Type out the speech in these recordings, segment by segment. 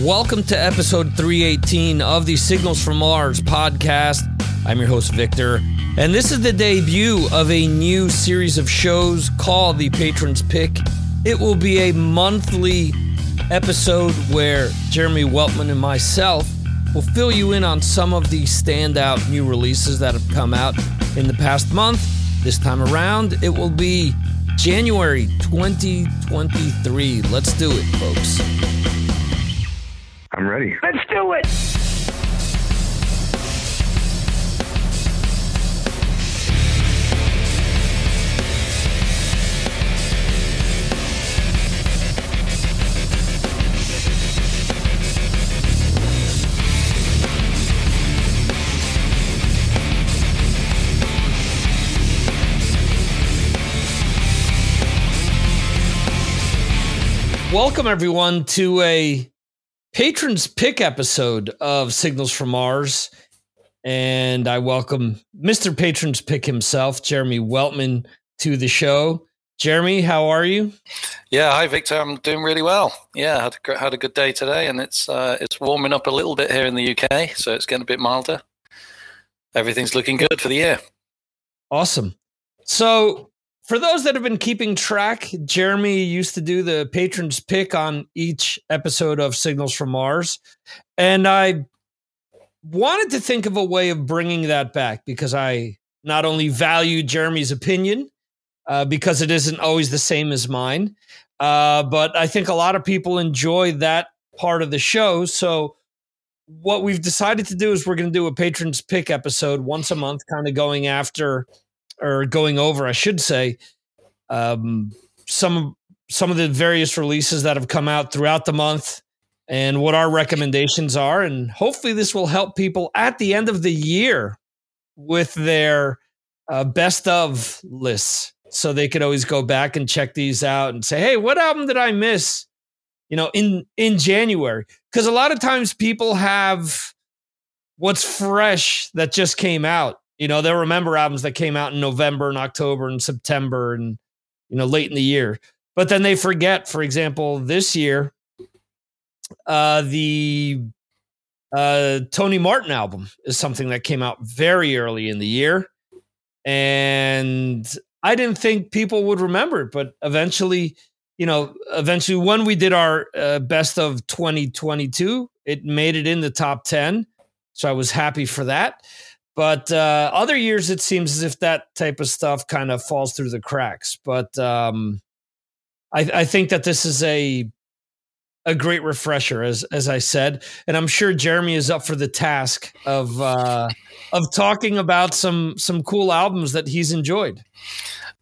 Welcome to episode 318 of the Signals from Mars podcast. I'm your host, Victor, and this is the debut of a new series of shows called The Patron's Pick. It will be a monthly episode where Jeremy Weltman and myself will fill you in on some of the standout new releases that have come out in the past month. This time around, it will be January 2023. Let's do it, folks. I'm ready. Let's do it. Welcome, everyone, to a patrons pick episode of Signals from Mars. And I welcome Mr. Patrons Pick himself, Jeremy Weltman, to the show. Jeremy, how are you? Yeah, hi Victor. I'm doing really well. Yeah, had a, had a good day today, and it's uh, it's warming up a little bit here in the UK, so it's getting a bit milder. Everything's looking good for the year. Awesome. So for those that have been keeping track, Jeremy used to do the patrons pick on each episode of Signals from Mars. And I wanted to think of a way of bringing that back because I not only value Jeremy's opinion, uh, because it isn't always the same as mine, uh, but I think a lot of people enjoy that part of the show. So, what we've decided to do is we're going to do a patrons pick episode once a month, kind of going after or going over, I should say, um, some some of the various releases that have come out throughout the month and what our recommendations are, and hopefully this will help people at the end of the year with their uh, best of lists, so they could always go back and check these out and say, "Hey, what album did I miss?" You know, in in January, because a lot of times people have what's fresh that just came out you know, they'll remember albums that came out in November and October and September and, you know, late in the year. But then they forget, for example, this year, uh, the uh, Tony Martin album is something that came out very early in the year. And I didn't think people would remember it, but eventually, you know, eventually when we did our uh, best of 2022, it made it in the top 10. So I was happy for that. But uh, other years, it seems as if that type of stuff kind of falls through the cracks. But um, I, I think that this is a a great refresher, as as I said, and I'm sure Jeremy is up for the task of uh, of talking about some some cool albums that he's enjoyed.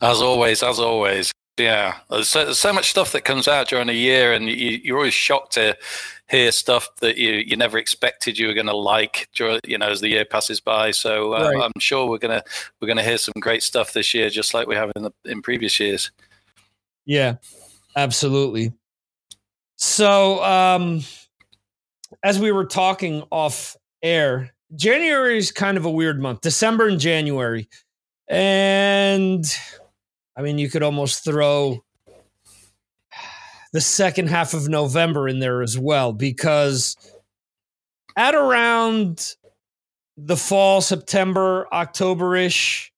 As always, as always, yeah. There's so, there's so much stuff that comes out during a year, and you, you're always shocked to hear stuff that you, you never expected you were going to like during, you know as the year passes by. So uh, right. i'm sure we're going to we're to hear some great stuff this year just like we have in the in previous years. Yeah. Absolutely. So um as we were talking off air january is kind of a weird month december and january. And i mean you could almost throw the second half of November in there as well, because at around the fall, September, October ish,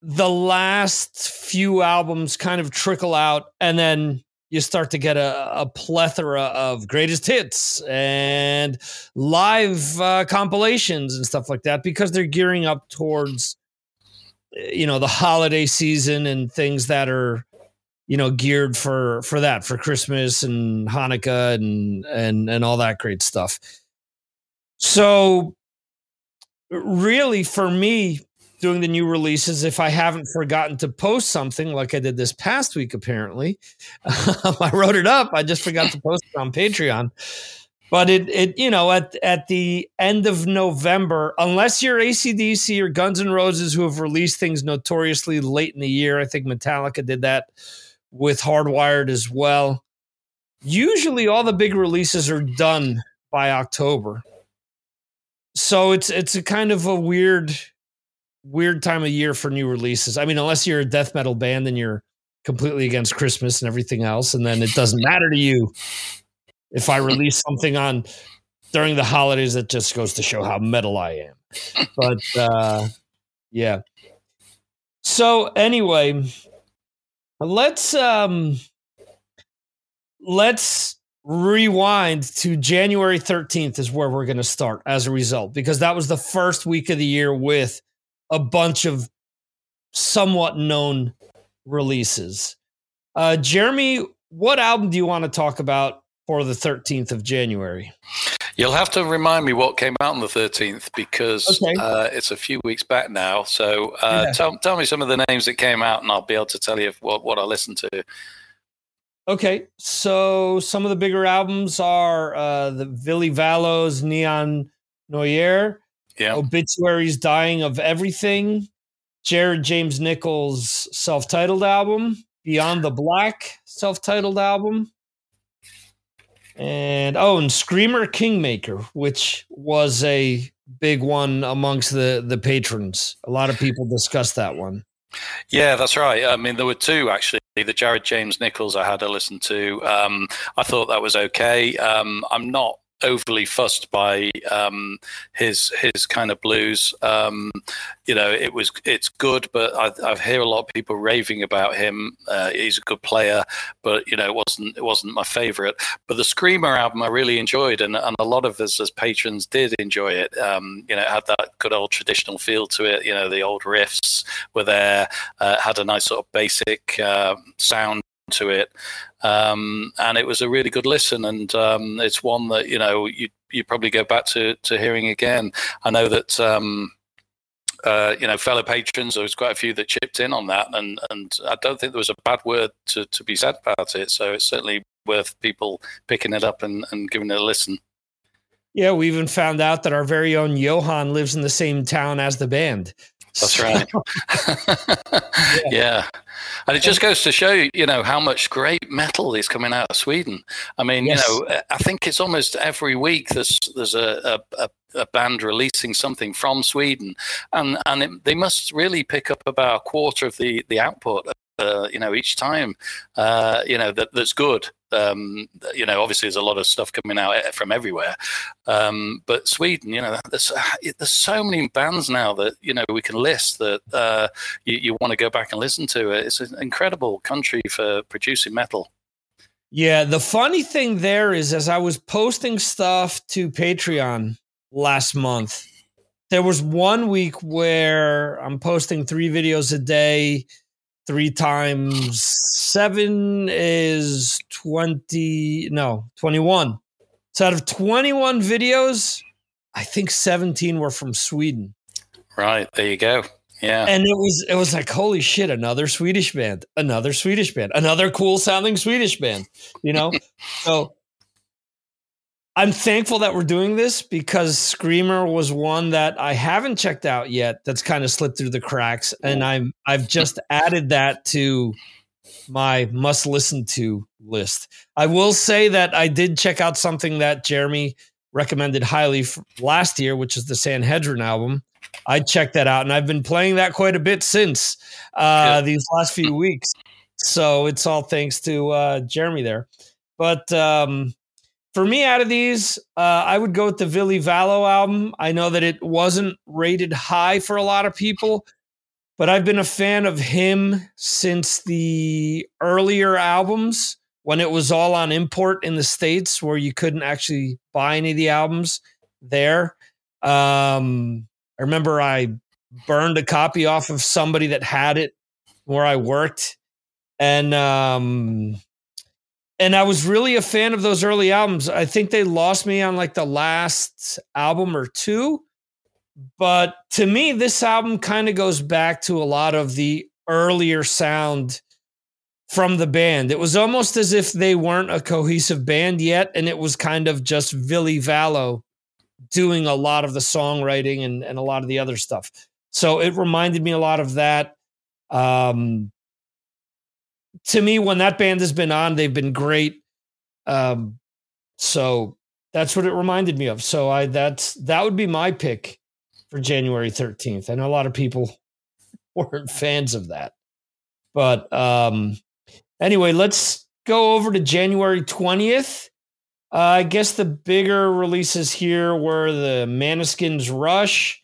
the last few albums kind of trickle out, and then you start to get a, a plethora of greatest hits and live uh, compilations and stuff like that because they're gearing up towards you know the holiday season and things that are you know geared for for that for christmas and hanukkah and and and all that great stuff. So really for me doing the new releases if i haven't forgotten to post something like i did this past week apparently i wrote it up i just forgot to post it on patreon but it it you know at at the end of november unless you're acdc or guns N' roses who have released things notoriously late in the year i think metallica did that with Hardwired as well. Usually, all the big releases are done by October, so it's it's a kind of a weird weird time of year for new releases. I mean, unless you're a death metal band and you're completely against Christmas and everything else, and then it doesn't matter to you if I release something on during the holidays, it just goes to show how metal I am. But uh, yeah. So anyway, let's um let's rewind to January 13th is where we're going to start as a result because that was the first week of the year with a bunch of somewhat known releases. Uh, Jeremy, what album do you want to talk about for the 13th of January? You'll have to remind me what came out on the 13th because okay. uh, it's a few weeks back now. So uh, yeah. tell, tell me some of the names that came out and I'll be able to tell you what, what I listened to. Okay, so some of the bigger albums are uh, the Ville Valo's Neon Noir, yeah. Obituary's Dying of Everything, Jared James Nichols' self titled album, Beyond the Black self titled album, and oh, and Screamer Kingmaker, which was a big one amongst the the patrons. A lot of people discussed that one. Yeah, that's right. I mean, there were two actually. The Jared James Nichols I had to listen to. Um, I thought that was okay. Um, I'm not overly fussed by um, his his kind of blues. Um, you know, it was it's good, but I, I hear a lot of people raving about him. Uh, he's a good player, but you know, it wasn't it wasn't my favorite. But the Screamer album I really enjoyed, and, and a lot of us as patrons did enjoy it. Um, you know, it had that good old traditional feel to it. You know, the old riffs were there, uh, had a nice sort of basic uh, sound to it, um, and it was a really good listen. And um, it's one that you know you you probably go back to to hearing again. I know that. Um, uh, you know, fellow patrons, there was quite a few that chipped in on that, and and I don't think there was a bad word to, to be said about it. So it's certainly worth people picking it up and, and giving it a listen. Yeah, we even found out that our very own Johan lives in the same town as the band. That's right. yeah. yeah. And it just goes to show, you know, how much great metal is coming out of Sweden. I mean, yes. you know, uh, I think it's almost every week there's there's a, a, a band releasing something from Sweden, and and it, they must really pick up about a quarter of the the output uh, you know, each time, uh, you know, that that's good. Um, you know, obviously there's a lot of stuff coming out eh, from everywhere, um, but Sweden, you know, there's there's so many bands now that you know we can list that uh, you, you want to go back and listen to. It. It's an incredible country for producing metal. Yeah, the funny thing there is, as I was posting stuff to Patreon last month, there was one week where I'm posting three videos a day three times seven is 20 no 21 so out of 21 videos i think 17 were from sweden. Right there you go. Yeah. And it was it was like holy shit another swedish band another swedish band another cool sounding swedish band you know? So I'm thankful that we're doing this because Screamer was one that I haven't checked out yet. That's kind of slipped through the cracks, and I'm I've just added that to my must listen to list. I will say that I did check out something that Jeremy recommended highly last year, which is the Sanhedrin album. I checked that out, and I've been playing that quite a bit since uh, these last few weeks. So it's all thanks to uh, Jeremy there. But um, for me, out of these, uh, I would go with the Ville Valo album. I know that it wasn't rated high for a lot of people, but I've been a fan of him since the earlier albums when it was all on import in the States where you couldn't actually buy any of the albums there. Um, I remember I burned a copy off of somebody that had it where I worked. And um, and I was really a fan of those early albums. I think they lost me on like the last album or two. But to me, this album kind of goes back to a lot of the earlier sound from the band. It was almost as if they weren't a cohesive band yet, and it was kind of just Ville Valo doing a lot of the songwriting and, and a lot of the other stuff. So it reminded me a lot of that. Um, to me, when that band has been on, they've been great. Um, so that's what it reminded me of. So I that's that would be my pick for January 13th. I know a lot of people weren't fans of that. But um anyway, let's go over to January 20th. Uh, I guess the bigger releases here were the Måneskin's Rush,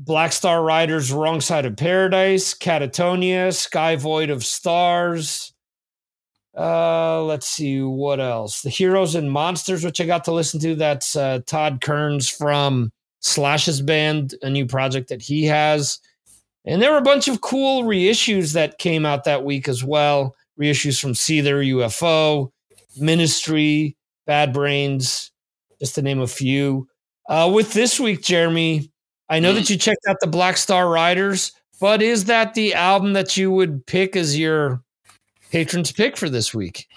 Black Star Riders Wrong Side of Paradise, Katatonia, Sky Void of Stars. Uh, let's see what else. The Heroes and Monsters, which I got to listen to. That's uh, Todd Kerns from Slash's band, a new project that he has. And there were a bunch of cool reissues that came out that week as well. Reissues from Seether, UFO, Ministry, Bad Brains, just to name a few. Uh, with this week, Jeremy, I know mm. that you checked out the Black Star Riders, but is that the album that you would pick as your patron's pick for this week?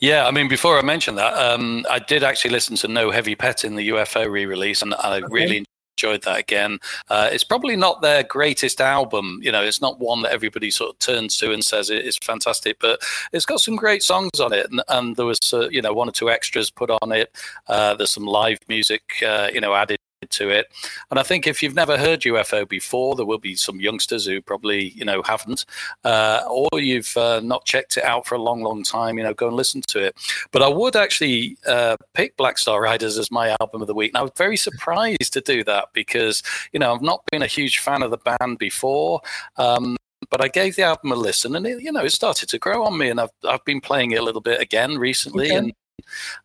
Yeah, I mean, before I mention that, um, I did actually listen to No Heavy Petting the UFO re-release, and I okay. really enjoyed that again. Uh, it's probably not their greatest album. You know, it's not one that everybody sort of turns to and says it is fantastic, but it's got some great songs on it. And, and there was, uh, you know, one or two extras put on it. Uh, there's some live music, uh, you know, added to it. And I think if you've never heard UFO before, there will be some youngsters who probably you know haven't, uh, or you've uh, not checked it out for a long, long time. You know, go and listen to it. But I would actually uh, pick Black Star Riders as my album of the week, and I was very surprised to do that because you know I've not been a huge fan of the band before. Um, but I gave the album a listen, and it, you know, it started to grow on me, and I've I've been playing it a little bit again recently, okay. and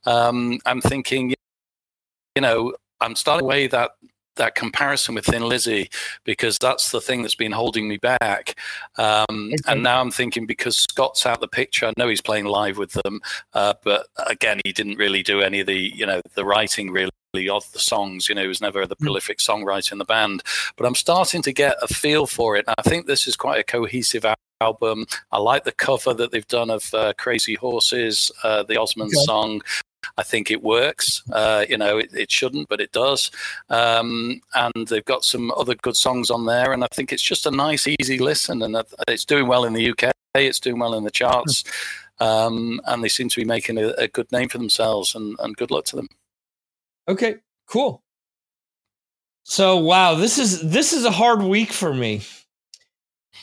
um, I'm thinking, you know, I'm starting away that that comparison with Thin Lizzy because that's the thing that's been holding me back. Um, okay. And now I'm thinking because Scott's out the picture, I know he's playing live with them, uh, but again, he didn't really do any of the you know the writing really of the songs. You know, he was never the mm. prolific songwriter in the band. But I'm starting to get a feel for it. And I think this is quite a cohesive album. I like the cover that they've done of uh, Crazy Horses, uh, the Osmond okay. song. I think it works. Uh, you know, it, it, shouldn't, but it does. Um, and they've got some other good songs on there, and I think it's just a nice, easy listen. And it's doing well in the UK. It's doing well in the charts, um, and they seem to be making a, a good name for themselves. And, and good luck to them. Okay, cool. So wow, this is this is a hard week for me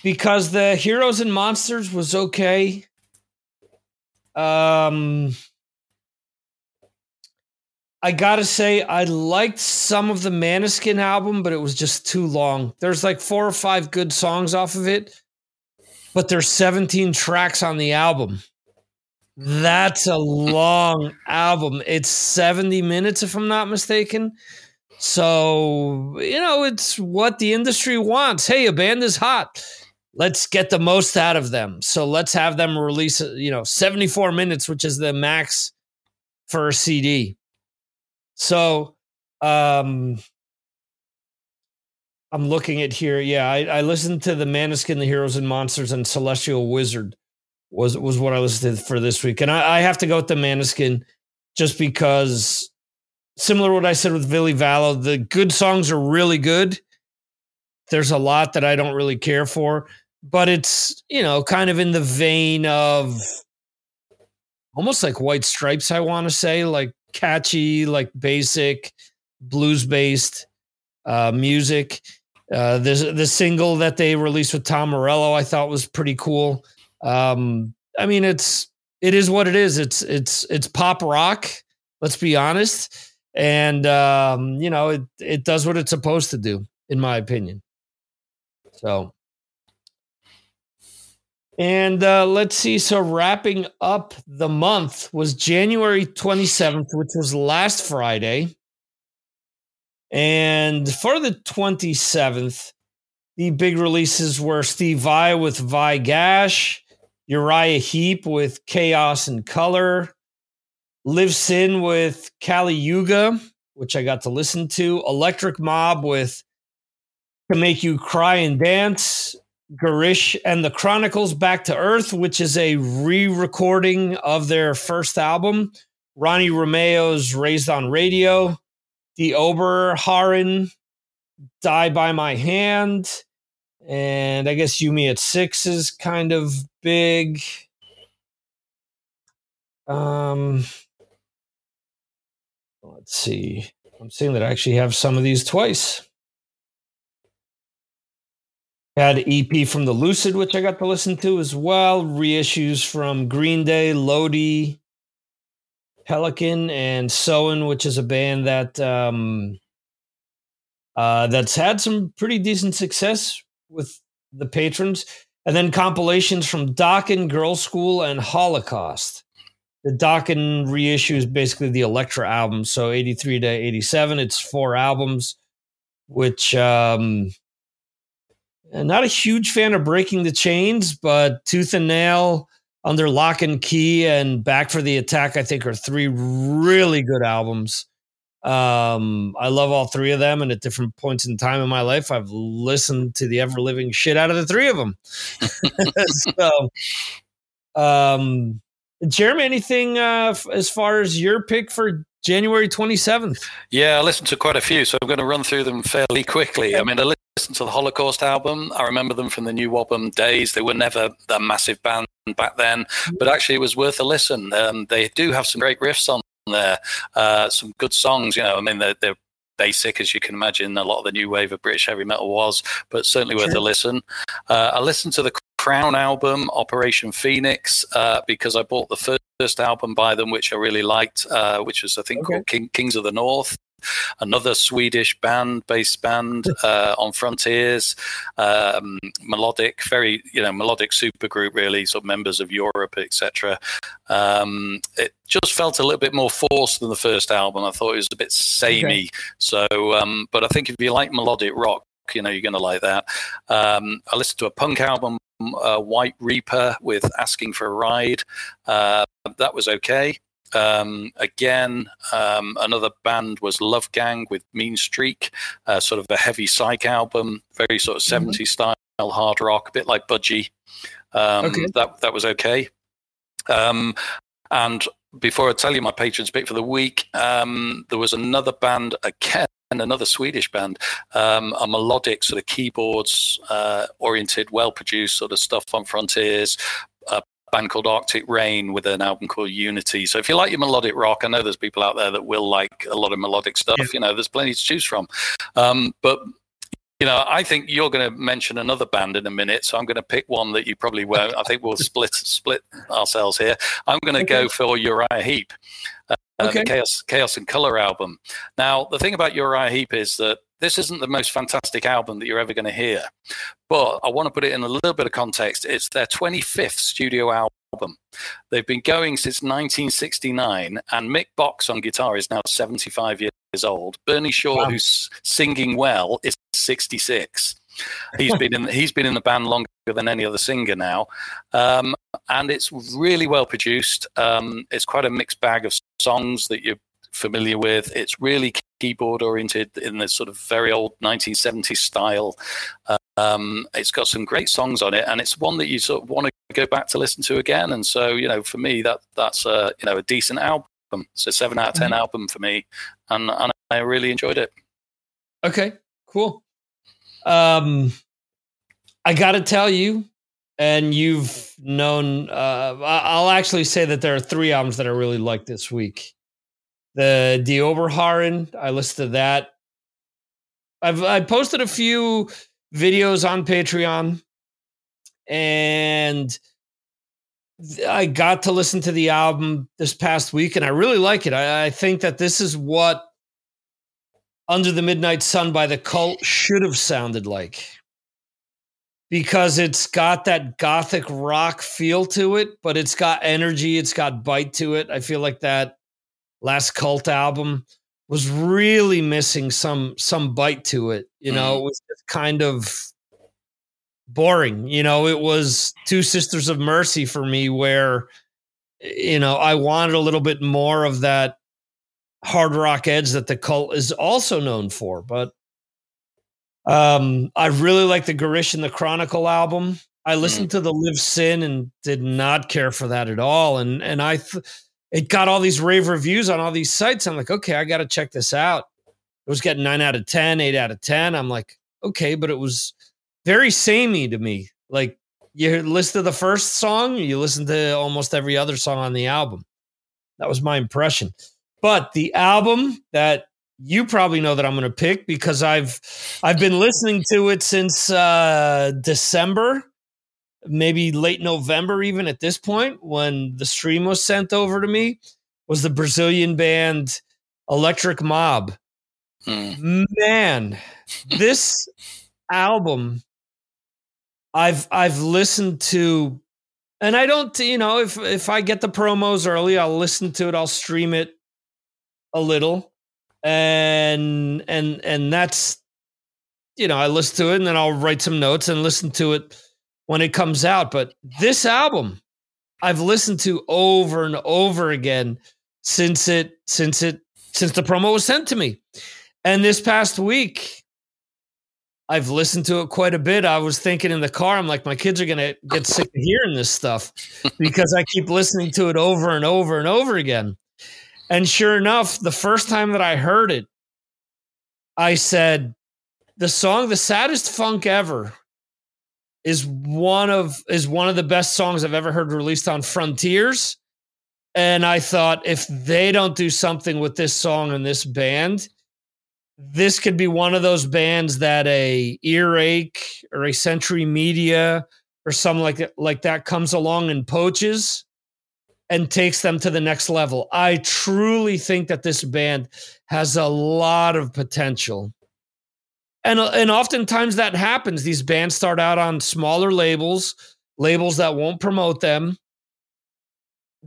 because the heroes and monsters was okay. Um I gotta say, I liked some of the Måneskin album, but it was just too long. There's like four or five good songs off of it, but there's 17 tracks on the album. That's a long album. It's 70 minutes, if I'm not mistaken. So, you know, it's what the industry wants. Hey, a band is hot. Let's get the most out of them. So let's have them release, you know, 74 minutes, which is the max for a CD. So, um, I'm looking at here. Yeah, I, I, listened to the Måneskin, the Heroes and Monsters, and Celestial Wizard was was what I listened to for this week, and I, I have to go with the Måneskin just because, similar to what I said with Ville Valo, the good songs are really good. There's a lot that I don't really care for, but it's you know kind of in the vein of almost like White Stripes. I want to say like catchy, like basic blues based uh, music. Uh, the the single that they released with Tom Morello, I thought was pretty cool. Um, I mean, it's it is what it is. It's it's it's pop rock. Let's be honest, and um, you know it it does what it's supposed to do, in my opinion. So and uh, let's see. So, wrapping up the month was January 27th, which was last Friday. And for the 27th, the big releases were Steve Vai with Vai Gash, Uriah Heep with Chaos and Color, Liv Sin with Kali Yuga, which I got to listen to, Electric Mob with To Make You Cry and Dance, Girish and the Chronicles Back to Earth, which is a re recording of their first album. Ronnie Romero's Raised on Radio, The Oberhaaren, Die by My Hand, and I guess Yumi at Six is kind of big. Um, let's see. I'm seeing that I actually have some of these twice. Had EP from the Lucid, which I got to listen to as well. Reissues from Green Day, Lodi, Pelican and Soen, which is a band that um, uh, that's had some pretty decent success with the patrons, and then compilations from Dokken, Girlschool, and Holocaust. The Dokken reissue is basically the Elektra album, so 83 to 87. It's four albums, which um, not a huge fan of Breaking the Chains, but Tooth and Nail, Under Lock and Key, and Back for the Attack, I think, are three really good albums. Um, I love all three of them, and at different points in time in my life, I've listened to the ever living shit out of the three of them. so, um, Jeremy, anything uh, as far as your pick for January 27th? Yeah, I listened to quite a few, so I'm going to run through them fairly quickly. I mean, I listened to the Holocaust album. I remember them from the New Wobham days. They were never a massive band back then, but actually it was worth a listen. Um, they do have some great riffs on there. Uh, some good songs, you know. I mean, they're, they're basic as you can imagine. A lot of the new wave of British heavy metal was, but certainly worth sure. a listen. Uh, I listened to the Crowne album, Operation Phoenix, uh, because I bought the first album by them, which I really liked, uh, which was I think okay. called King, Kings of the North another Swedish band, bass band uh, on Frontiers, um, melodic, very you know melodic supergroup, really, sort of members of Europe, etc. Um, it just felt a little bit more forced than the first album. I thought it was a bit samey. Okay. So, um, but I think if you like melodic rock, you know you're going to like that. Um, I listened to a punk album, uh, White Reaper, with "Asking for a Ride." Uh, that was okay. Um, again, um, another band was Love Gang with Mean Streak, uh, sort of a heavy psych album, very sort of 70s mm-hmm. style hard rock, a bit like Budgie. Um, okay. That that was okay. Um, and before I tell you my patrons pick for the week, um, there was another band again another Swedish band, um, a melodic sort of keyboards uh, oriented, well produced sort of stuff on Frontiers, A band called Arctic Rain with an album called Unity. So if you like your melodic rock, I know there's people out there that will like a lot of melodic stuff. Yeah. You know, there's plenty to choose from. Um, but you know, I think you're going to mention another band in a minute, so I'm going to pick one that you probably won't. I think we'll split split ourselves here. I'm going to okay. go for Uriah Heep, uh, okay. the Chaos Chaos and Color album. Now, the thing about Uriah Heep is that this isn't the most fantastic album that you're ever going to hear, but I want to put it in a little bit of context. It's their 25th studio album. They've been going since 1969, and Mick Box on guitar is now 75 years old. Bernie Shaw, wow. who's singing well, is 66. He's been in he's been in the band longer than any other singer now, um, and it's really well produced. Um, it's quite a mixed bag of songs that you're familiar with. It's really keyboard oriented in this sort of very old 1970s style. Um, it's got some great songs on it, and it's one that you sort of want to go back to listen to again. And so, you know, for me, that that's a you know a decent album. It's a seven out of 10 mm-hmm. album for me, and, and I really enjoyed it. Okay, cool. Um, I got to tell you, and you've known. Uh, I'll actually say that there are three albums that I really like this week. The Die Oberherren, I listed that. I've I posted a few videos on Patreon and I got to listen to the album this past week and I really like it. I, I think that this is what Under the Midnight Sun by the Cult should have sounded like because it's got that gothic rock feel to it, but it's got energy, it's got bite to it. I feel like that last cult album was really missing some some bite to it you know mm. it was just kind of boring you know it was too sisters of mercy for me where you know i wanted a little bit more of that hard rock edge that the cult is also known for but um i really like the Girish and the chronicle album i listened mm. to the Liv Sin and did not care for that at all and and i th- it got all these rave reviews on all these sites. I'm like, okay, I got to check this out. It was getting nine out of 10, eight out of 10. I'm like, okay, but it was very samey to me. Like you listed the first song, you listen to almost every other song on the album. That was my impression. But the album that you probably know that I'm going to pick because I've I've been listening to it since uh, December maybe late November, even at this point, when the stream was sent over to me. was the Brazilian band Electric Mob. Mm. Man, this album I've I've listened to and I don't you know if if I get the promos early I'll listen to it I'll stream it a little and and and that's you know I listen to it and then I'll write some notes and listen to it when it comes out but this album I've listened to over and over again since it since it since the promo was sent to me and this past week I've listened to it quite a bit. I was thinking in the car, I'm like, my kids are to get sick of hearing this stuff because I keep listening to it over and over and over again. And sure enough, the first time that I heard it, I said, the song, The Saddest Funk Ever, is one of is one of the best songs I've ever heard released on Frontiers. And I thought if they don't do something with this song and this band, this could be one of those bands that a earache or a century media or something like that, like that comes along and poaches and takes them to the next level. I truly think that this band has a lot of potential. And and oftentimes that happens. These bands start out on smaller labels, labels that won't promote them.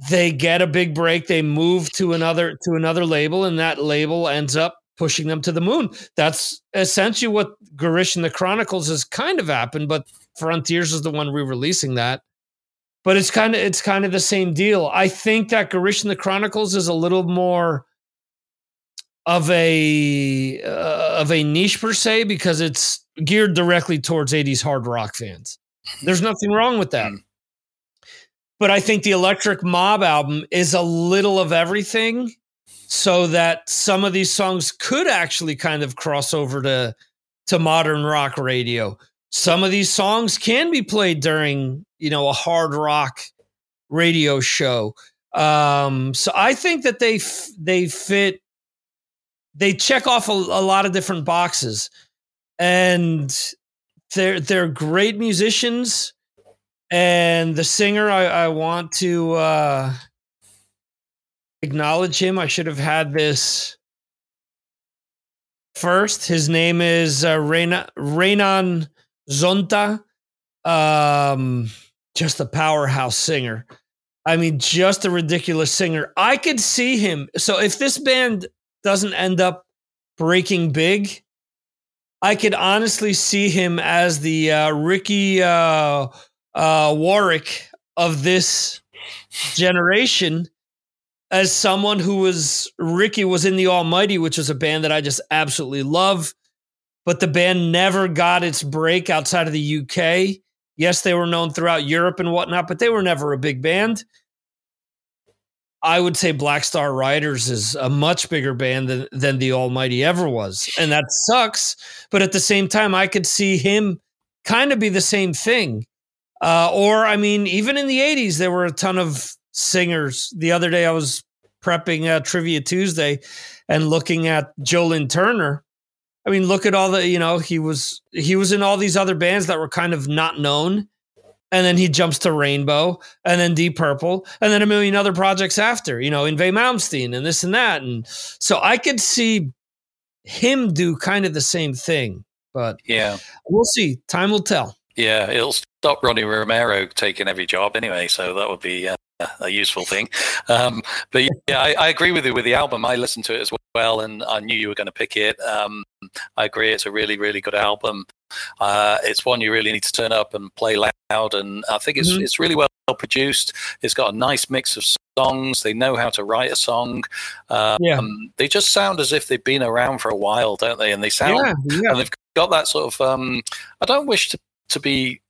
They get a big break, they move to another to another label and that label ends up pushing them to the moon. That's essentially what Girish and the Chronicles has kind of happened, but Frontiers is the one re-releasing that. But it's kind of it's kind of the same deal. I think that Girish and the Chronicles is a little more of a uh, of a niche per se because it's geared directly towards 80s hard rock fans. There's nothing wrong with that. Hmm. But I think the Electric Mob album is a little of everything so that some of these songs could actually kind of cross over to to modern rock radio. Some of these songs can be played during, you know, a hard rock radio show. Um, so I think that they f- they fit they check off a, a lot of different boxes, and they're they're great musicians. And the singer, I, I want to uh, acknowledge him. I should have had this first. His name is uh, Renan Zonta. Um, just a powerhouse singer. I mean, just a ridiculous singer. I could see him. So if this band doesn't end up breaking big, I could honestly see him as the uh, Ricky uh, uh, Warwick of this generation as someone who was Ricky was in the Almighty, which was a band that I just absolutely love, but the band never got its break outside of the UK. Yes, they were known throughout Europe and whatnot, but they were never a big band. I would say Black Star Riders is a much bigger band than, than the Almighty ever was. And that sucks. But at the same time, I could see him kind of be the same thing. Uh, or, I mean, even in the 80s, there were a ton of singers. The other day, I was prepping uh, Trivia Tuesday and looking at Joe Lynn Turner. I mean, look at all the you know he was he was in all these other bands that were kind of not known, and then he jumps to Rainbow, and then Deep Purple, and then a million other projects after. You know, Yngwie Malmsteen and this and that, and so I could see him do kind of the same thing. But yeah, we'll see. Time will tell. Yeah, it'll stop Ronnie Romero taking every job anyway, so that would be uh, a useful thing. Um, but yeah, I, I, agree with you with the album. I listened to it as well, and I knew you were going to pick it. Um, I agree, it's a really, really good album. Uh, it's one you really need to turn up and play loud, and I think it's mm-hmm. it's really well produced. It's got a nice mix of songs. They know how to write a song. Um, yeah. They just sound as if they've been around for a while, don't they? And they sound, yeah, yeah. and they've got that sort of. Um, I don't wish to to be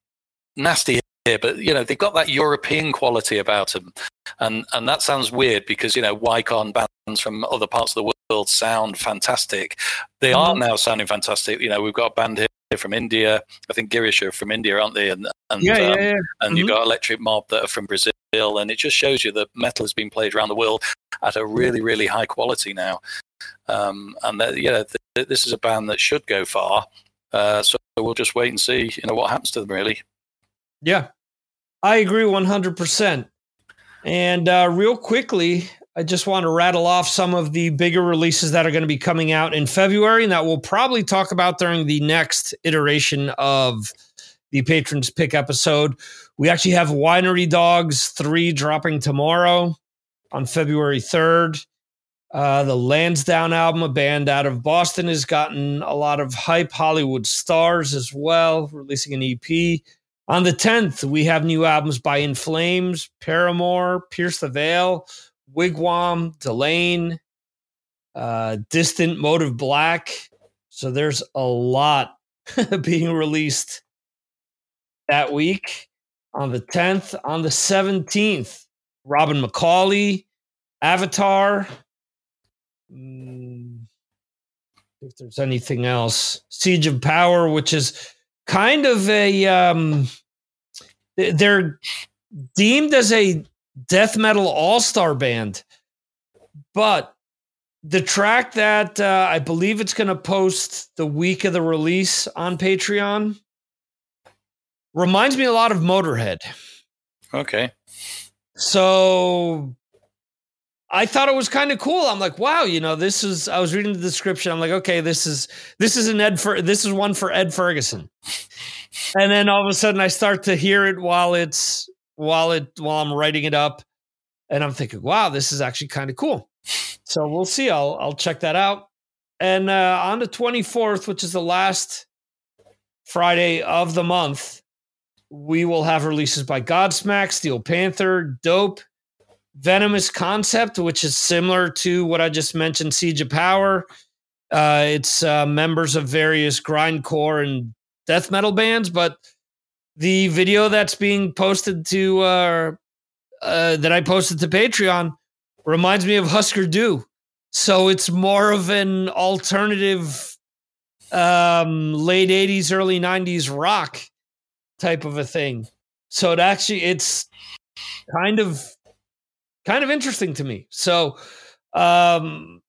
nasty here, but you know they've got that European quality about them, and and that sounds weird because you know why can't bands from other parts of the world sound fantastic? They are mm-hmm. now sounding fantastic. You know we've got a band here from India. I think Girish are from India, aren't they? And and yeah, um, yeah, yeah. and mm-hmm. you've got Electric Mob that are from Brazil, and it just shows you that metal has been played around the world at a really really high quality now. Um, and that, yeah, th- this is a band that should go far. Uh, so we'll just wait and see, you know, what happens to them really. Yeah, I agree 100%. And uh, real quickly, I just want to rattle off some of the bigger releases that are going to be coming out in February and that we'll probably talk about during the next iteration of the Patrons Pick episode. We actually have Winery Dogs 3 dropping tomorrow on February 3rd. Uh, the Lansdowne album, a band out of Boston, has gotten a lot of hype. Hollywood Stars as well, releasing an EP. On the 10th, we have new albums by In Flames, Paramore, Pierce the Veil, Wigwam, Delain, uh, Distant Motive Black. So there's a lot being released that week. On the 10th, on the 17th, Robin McAuley, Avatar, Mm, if there's anything else, Siege of Power, which is kind of a um, they're deemed as a death metal all star band, but the track that uh, I believe it's going to post the week of the release on Patreon reminds me a lot of Motorhead. Okay. So I thought it was kind of cool. I'm like, wow, you know, this is. I was reading the description. I'm like, okay, this is this is an Ed. Fer- this is one for Ed Ferguson. And then all of a sudden, I start to hear it while it's while it while I'm writing it up, and I'm thinking, wow, this is actually kind of cool. So we'll see. I'll I'll check that out. And uh, on the 24th, which is the last Friday of the month, we will have releases by Godsmack, Steel Panther, Dope, Venomous Concept, which is similar to what I just mentioned, Siege of Power. Uh, it's uh, members of various grindcore and death metal bands, but the video that's being posted to uh, uh, that I posted to Patreon reminds me of Husker Du. So it's more of an alternative um, late 80s, early 90s rock type of a thing. So it actually it's kind of kind of interesting to me. So, um,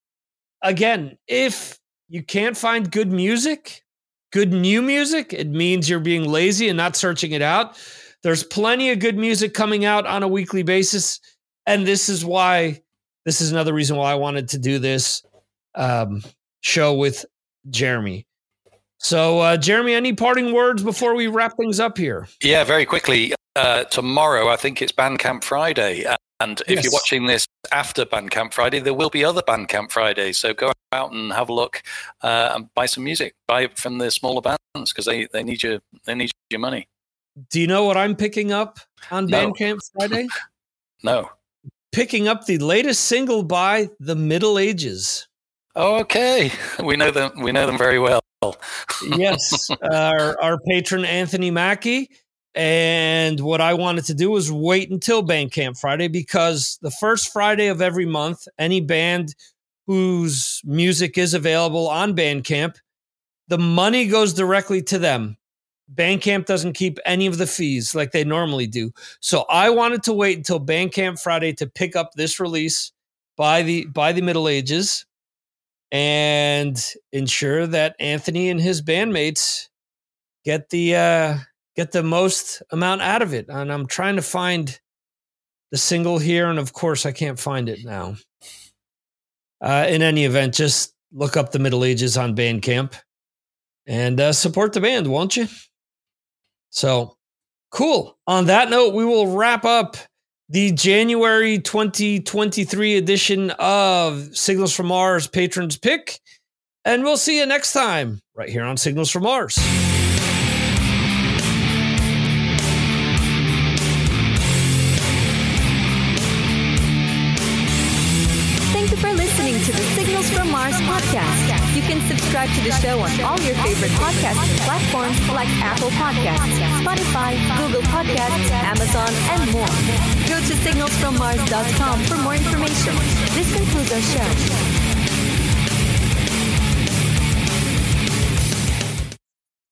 again, if you can't find good music, good new music, it means you're being lazy and not searching it out. There's plenty of good music coming out on a weekly basis. And this is why, this is another reason why I wanted to do this um, show with Jeremy. So, uh, Jeremy, any parting words before we wrap things up here? Yeah, very quickly. Uh, tomorrow, I think it's Bandcamp Friday. And if yes. you're watching this after Bandcamp Friday, there will be other Bandcamp Fridays. So go out and have a look uh, and buy some music. Buy it from the smaller bands because they, they need your they need your money. Do you know what I'm picking up on no. Bandcamp Friday? no. Picking up the latest single by The Middle Ages. Okay, we know them. We know them very well. yes, our, our patron Anthony Mackie and what I wanted to do was wait until Bandcamp Friday because the first Friday of every month, any band whose music is available on Bandcamp, the money goes directly to them. Bandcamp doesn't keep any of the fees like they normally do. So I wanted to wait until Bandcamp Friday to pick up this release by the by the Middle Ages and ensure that Anthony and his bandmates get the uh get the most amount out of it. And I'm trying to find the single here, and of course, I can't find it now. Uh, in any event, just look up the Middle Ages on Bandcamp and uh, support the band, won't you? So cool. On that note, we will wrap up the January 2023 edition of Signals from Mars Patrons Pick. And we'll see you next time right here on Signals from Mars. The show on all your favorite podcast platforms like Apple Podcasts, Spotify, Google Podcasts, Amazon, and more. Go to signalsfrommars.com for more information. This concludes our show.